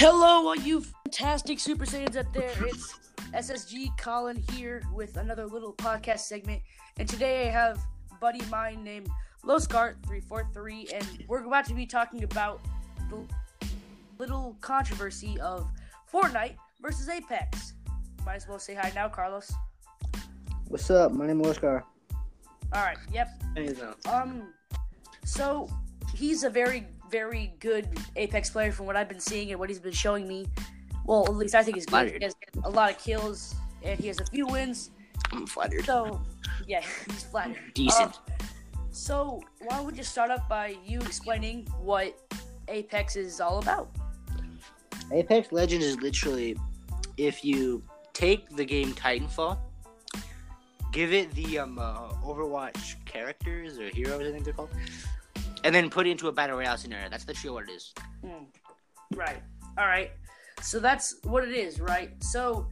Hello, all you fantastic Super Saiyans out there. It's SSG Colin here with another little podcast segment. And today I have a buddy of mine named Loscart343, and we're about to be talking about the little controversy of Fortnite versus Apex. Might as well say hi now, Carlos. What's up? My name is Oscar. All right, yep. Um, so he's a very, very good Apex player from what I've been seeing and what he's been showing me. Well, at least I think he's good. Flattered. He has a lot of kills and he has a few wins. I'm flattered. So, yeah, he's flattered. Decent. Um, so, why don't we just start off by you explaining what Apex is all about? Apex Legends is literally if you take the game Titanfall, give it the um uh, Overwatch characters or heroes, I think they're called, and then put it into a battle royale scenario. That's literally what it is. Hmm. Right. All right. So that's what it is, right? So,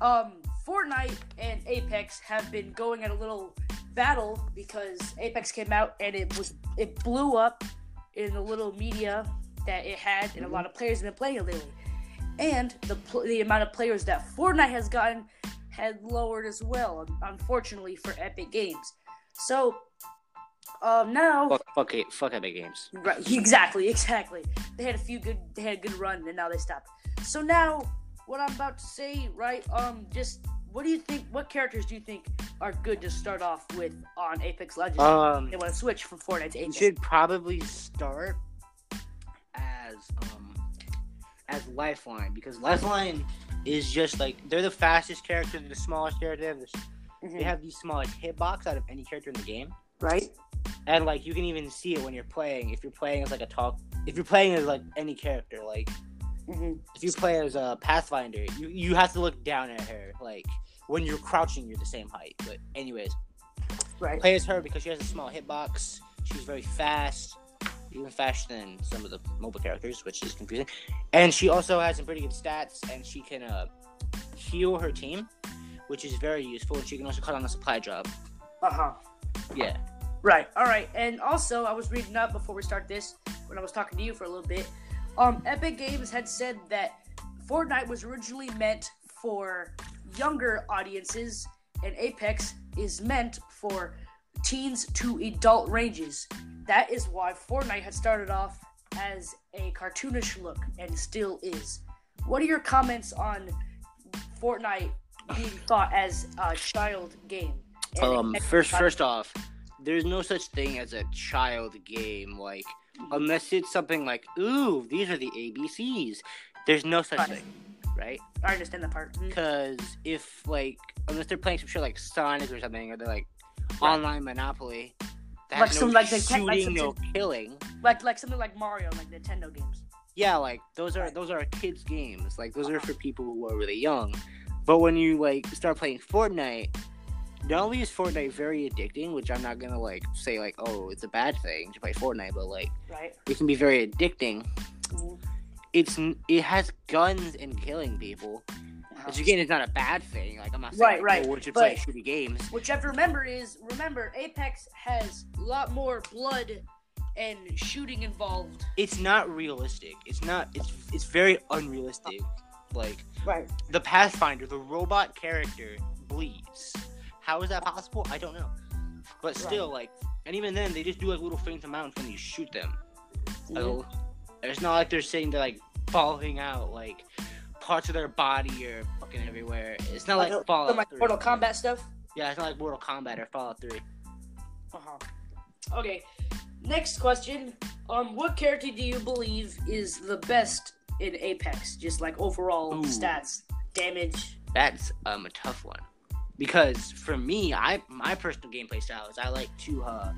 um, Fortnite and Apex have been going at a little battle because Apex came out and it was it blew up in the little media that it had, and a lot of players have been playing it lately. And the pl- the amount of players that Fortnite has gotten had lowered as well, unfortunately for Epic Games. So, um, now Fuck, fuck it, fuck Epic Games. Right, exactly, exactly. They had a few good, they had a good run, and now they stopped. So now, what I'm about to say, right? Um, just what do you think? What characters do you think are good to start off with on Apex Legends? Um, they want to switch from Fortnite to You Apex. should probably start as um as Lifeline because Lifeline is just like they're the fastest character, they're the smallest character. They have, this, Mhm. they have the smallest hitbox out of any character in the game, right? And like you can even see it when you're playing. If you're playing as like a talk, if you're playing as like any character, like hmm if you play as a Pathfinder, you you have to look down at her. Like when you're crouching, you're the same height. But anyways, Right. play as her because she has a small hitbox. She's very fast, even faster than some of the mobile characters, which is confusing. And she also has some pretty good stats, and she can uh, heal her team, which is very useful. And she can also cut on a supply drop. Uh huh. Yeah. Right. All right. And also, I was reading up before we start this when I was talking to you for a little bit. Um, Epic Games had said that Fortnite was originally meant for younger audiences, and Apex is meant for teens to adult ranges. That is why Fortnite had started off as a cartoonish look and still is. What are your comments on Fortnite being thought as a child game? Um. First, first off, there's no such thing as a child game. Like unless it's something like, ooh, these are the ABCs. There's no such Right. thing, right? I understand that part. Mhm. Because if like unless they're playing some shit like Sonic or something, or they're like Right. online Monopoly, that Like has some, no like, the shooting, like no some- killing. like like something like Mario, like Nintendo games. Yeah, like those are Right. those are kids games. Like those are for people who are really young. But when you like start playing Fortnite, not only is Fortnite very addicting, which I'm not gonna like say like oh it's a bad thing to play Fortnite, but like Right. it can be very addicting. Mhm. It's it has guns and killing people. Which again is not a bad thing. Like I'm not saying Right, like, right, oh, we should but- play shitty games. Which you have to remember is remember Apex has a lot more blood and shooting involved. It's not realistic. It's not. It's it's very unrealistic. Like Right. the Pathfinder, the robot character bleeds. How is that possible? I don't know. But still, like, and even then, they just do like little faint amounts when you shoot them. So, it's not like they're saying they're like falling out, like parts of their body are fucking everywhere. It's not like, Like, Fallout. Like 3. Mortal Kombat stuff. Yeah, it's not like Mortal Kombat or Fallout 3. Uh huh. Okay. Next question. Um, what character do you believe is the best in Apex? Just like overall Ooh. stats, damage. That's um a tough one because for me, I my personal gameplay style is I like to uh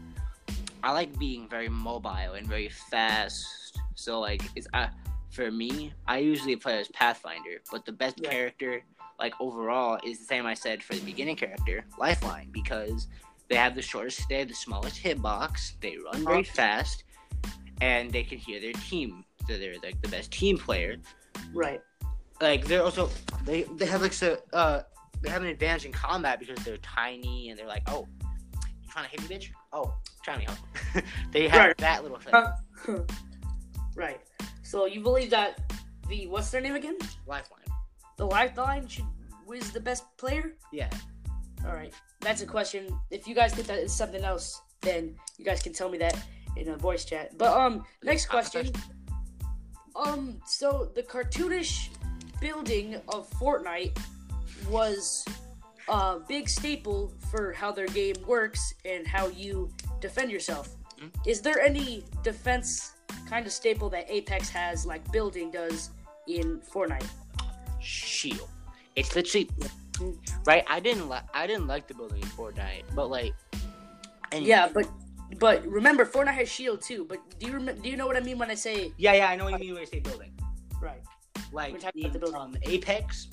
I like being very mobile and very fast. So like it's uh, for me, I usually play as Pathfinder, but the best Yeah. character like overall is the same I said for the beginning character, Lifeline, because they have the shortest, they have the smallest hitbox, they run very fast, and they can hear their team. So they're like the best team player Right. like they're also they they have like so uh they have an advantage in combat because they're tiny and they're like oh you trying to hit me bitch oh try me out they have Right. that little thing Uh, right. So you believe that the what's their name again? Lifeline. The Lifeline should was the best player. Yeah. All right, that's a question. If you guys think that is something else, then you guys can tell me that in a voice chat. But um, next question. Um, so the cartoonish building of Fortnite was a big staple for how their game works and how you defend yourself. Mhm. Is there any defense kind of staple that Apex has, like building does in Fortnite? Shield. It's literally right. I didn't like. I didn't like the building in Fortnite, but like. And Yeah, but but remember, Fortnite has shield too. But do you rem- do you know what I mean when I say Yeah, yeah. I know what you mean when I say building. right? Like We're talking the in building. um, Apex,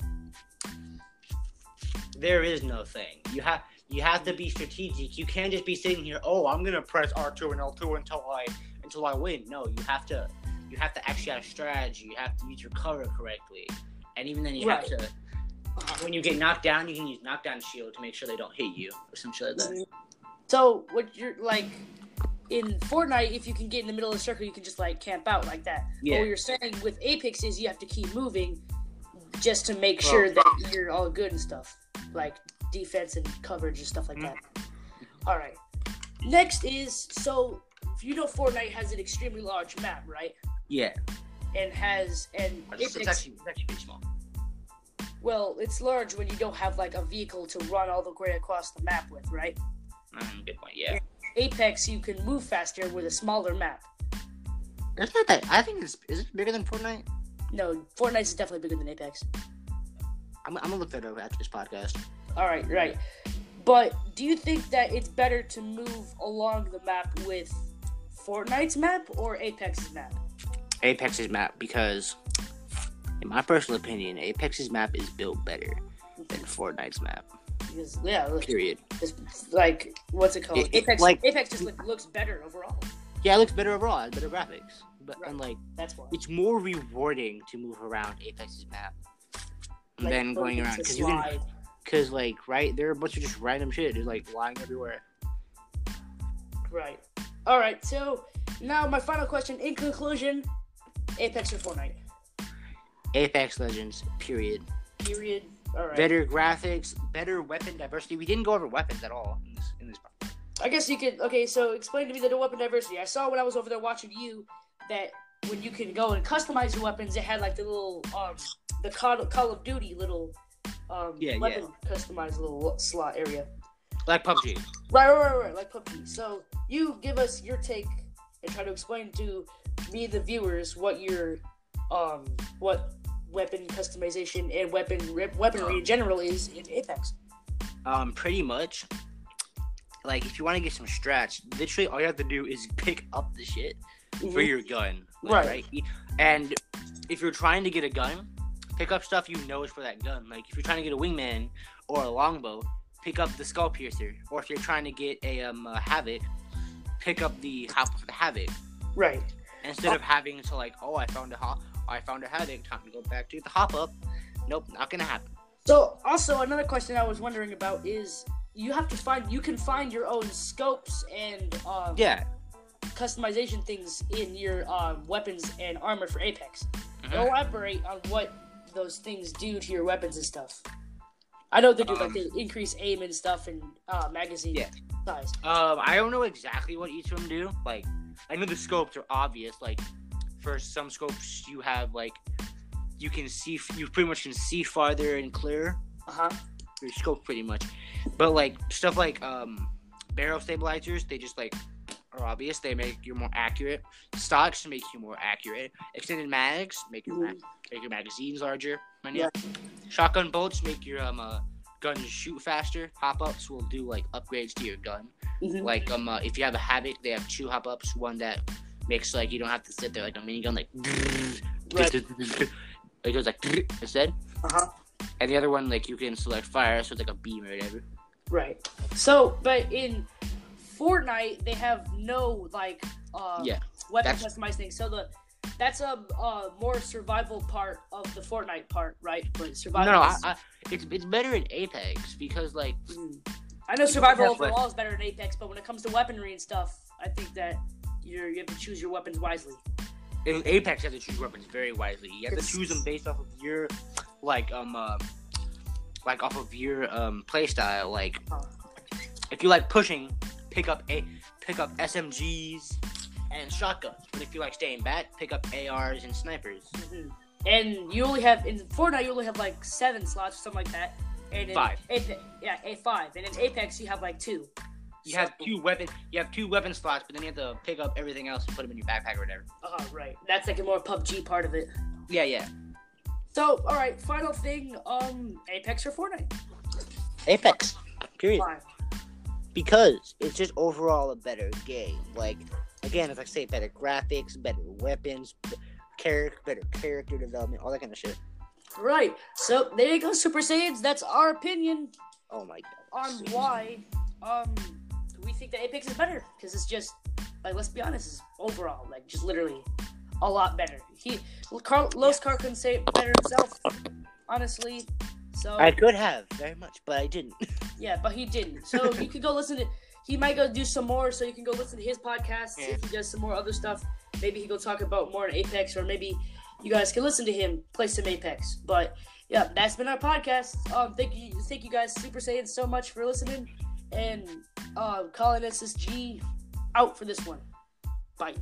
there is no thing. You have you have to be strategic. You can't just be sitting here. Oh, I'm gonna press R two and L two until I until I win. No, you have to you have to actually have a strategy. You have to use your cover correctly, and even then you Right. have to. Uh, when you get knocked down, you can use knockdown shield to make sure they don't hit you or some shit like that. So what you're like in Fortnite, if you can get in the middle of the circle, you can just like camp out like that. But Yeah. what you're saying with Apex is you have to keep moving just to make Well- sure that you're all good and stuff, like defense and coverage and stuff like that. Mm-hmm. All right. Next is so you know Fortnite has an extremely large map, right? Yeah, And has and it's, it's actually it's actually pretty small. well, it's large when you don't have like a vehicle to run all the way across the map with, right? Mm, good point. Yeah, Apex, you can move faster with a smaller map. it's not that. I think it's is it bigger than Fortnite? No, Fortnite is definitely bigger than Apex. I'm, I'm gonna look that up after this podcast. All right, right. But do you think that it's better to move along the map with Fortnite's map or Apex's map? Apex's map because, in my personal opinion, Apex's map is built better than Fortnite's map. Because yeah, Period. it's like what's it called? It- it- Apex, like- Apex just look, looks better overall. Yeah, it looks better overall. It better graphics, but Right. and like That's why. it's more rewarding to move around Apex's map Like, than going around because you can because like right there are a bunch of just random shit just like lying everywhere. Right. All right. So now my final question. In conclusion, Apex or Fortnite? Apex Legends. Period. Period. All right. Better graphics, better weapon diversity. We didn't go over weapons at all in this in this. I guess you could. Okay, so explain to me the weapon diversity. I saw when I was over there watching you that when you can go and customize your weapons, it had like the little um the Call, Call of Duty little um Yeah, yeah. weapon customized little slot area. Like PUBG. Right, right, right, right, like PUBG. So you give us your take and try to explain to me, the viewers, what your um what weapon customization and weapon weaponry in general is in Apex. Um, pretty much. Like, if you want to get some strats, literally all you have to do is pick up the shit for Mhm. your gun. Right. right. And if you're trying to get a gun, pick up stuff you know is for that gun. Like, if you're trying to get a wingman or a longbow, pick up the skull piercer. Or if you're trying to get a um a havoc, pick up the hop the havoc. Right. Instead of having to like, oh, I found a hop, I found a havoc, time to go back to the hop up. Nope, not gonna happen. So, also another question I was wondering about is you have to find you can find your own scopes and um, Yeah. Customization things in your um, weapons and armor for Apex. Mhm. Elaborate on what those things do to your weapons and stuff. I know they do like Um, they increase aim and stuff and uh, magazine Yeah. size. Um, I don't know exactly what each of them do. Like, I know the scopes are obvious. Like, for some scopes, you have like, you can see, you pretty much can see farther and clearer. Uh huh. Your scope, pretty much. But like stuff like um, barrel stabilizers, they just like are obvious. They make you more accurate. Stocks make you more accurate. Extended mags make your ma- make your magazines larger. Yeah. Shotgun bolts make your um uh, guns shoot faster. Hop ups will do like upgrades to your gun. Mhm. Like um, uh, if you have a havoc, they have two hop ups. One that makes like you don't have to sit there like a minigun, like Right. it goes like instead. Uh huh. And the other one, like you can select fire, so it's like a beam or whatever. Right. So, but in Fortnite, they have no like uh, Yeah, weapon that's- customized thing. So the that's a uh, more survival part of the Fortnite part, right? But survival. no, I, is- I, it's it's better in Apex because like Mm. I know survival have, like- overall is better in Apex, but when it comes to weaponry and stuff, I think that you're, you have to choose your weapons wisely. in Apex, you have to choose your weapons very wisely. You have It's- to choose them based off of your, like um, uh, like off of your um play style. Like, Oh. if you like pushing, pick up a pick up SMGs and shotguns. But if you like staying back, pick up ARs and snipers. Mhm. And you only have in Fortnite you only have like seven slots or something like that. And in Five. Apex, yeah, a five. And in Apex you have like two. You So- have two weapon. You have two weapon slots, but then you have to pick up everything else and put them in your backpack or whatever. Uh, right. That's like a more PUBG part of it. Yeah, yeah. So, all right, final thing. Um, Apex or Fortnite? Apex. Period. Fine. Because it's just overall a better game. Like again, if I say, better graphics, better weapons, character, better character development, all that kind of shit. Right. So there you go, Super Saiyans. That's our opinion Oh my god. on why um we think that Apex is better because it's just like let's be honest, it's overall like just literally a lot better. He Carl Los Car couldn't say it better himself, honestly. So I could have very much, but I didn't. yeah, but he didn't. So you could go listen to. He might go do some more, so you can go listen to his podcast. See if he does some more other stuff. Maybe he go talk about more on Apex, or maybe you guys can listen to him play some Apex. But yeah, that's been our podcast. Um, thank you, thank you guys, Super Saiyan, so much for listening, and uh, Colin SSG out for this one. Bye.